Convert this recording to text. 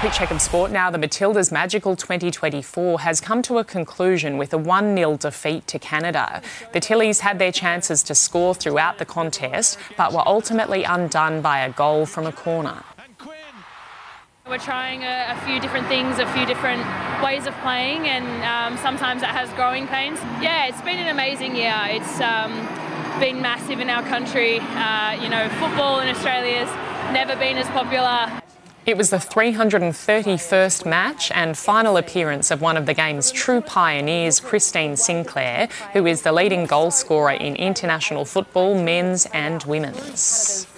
Quick check of sport now. The Matildas' magical 2024 has come to a conclusion with a 1 0 defeat to Canada. The Tillies had their chances to score throughout the contest, but were ultimately undone by a goal from a corner. We're trying a, a, few different things, a few different ways of playing, and um, sometimes it has growing pains. Yeah, it's been an amazing year. It's um, been massive in our country. Uh, you know, football in Australia's never been as popular. It was the 331st match and final appearance of one of the game's true pioneers, Christine Sinclair, who is the leading goalscorer in international football, men's and women's.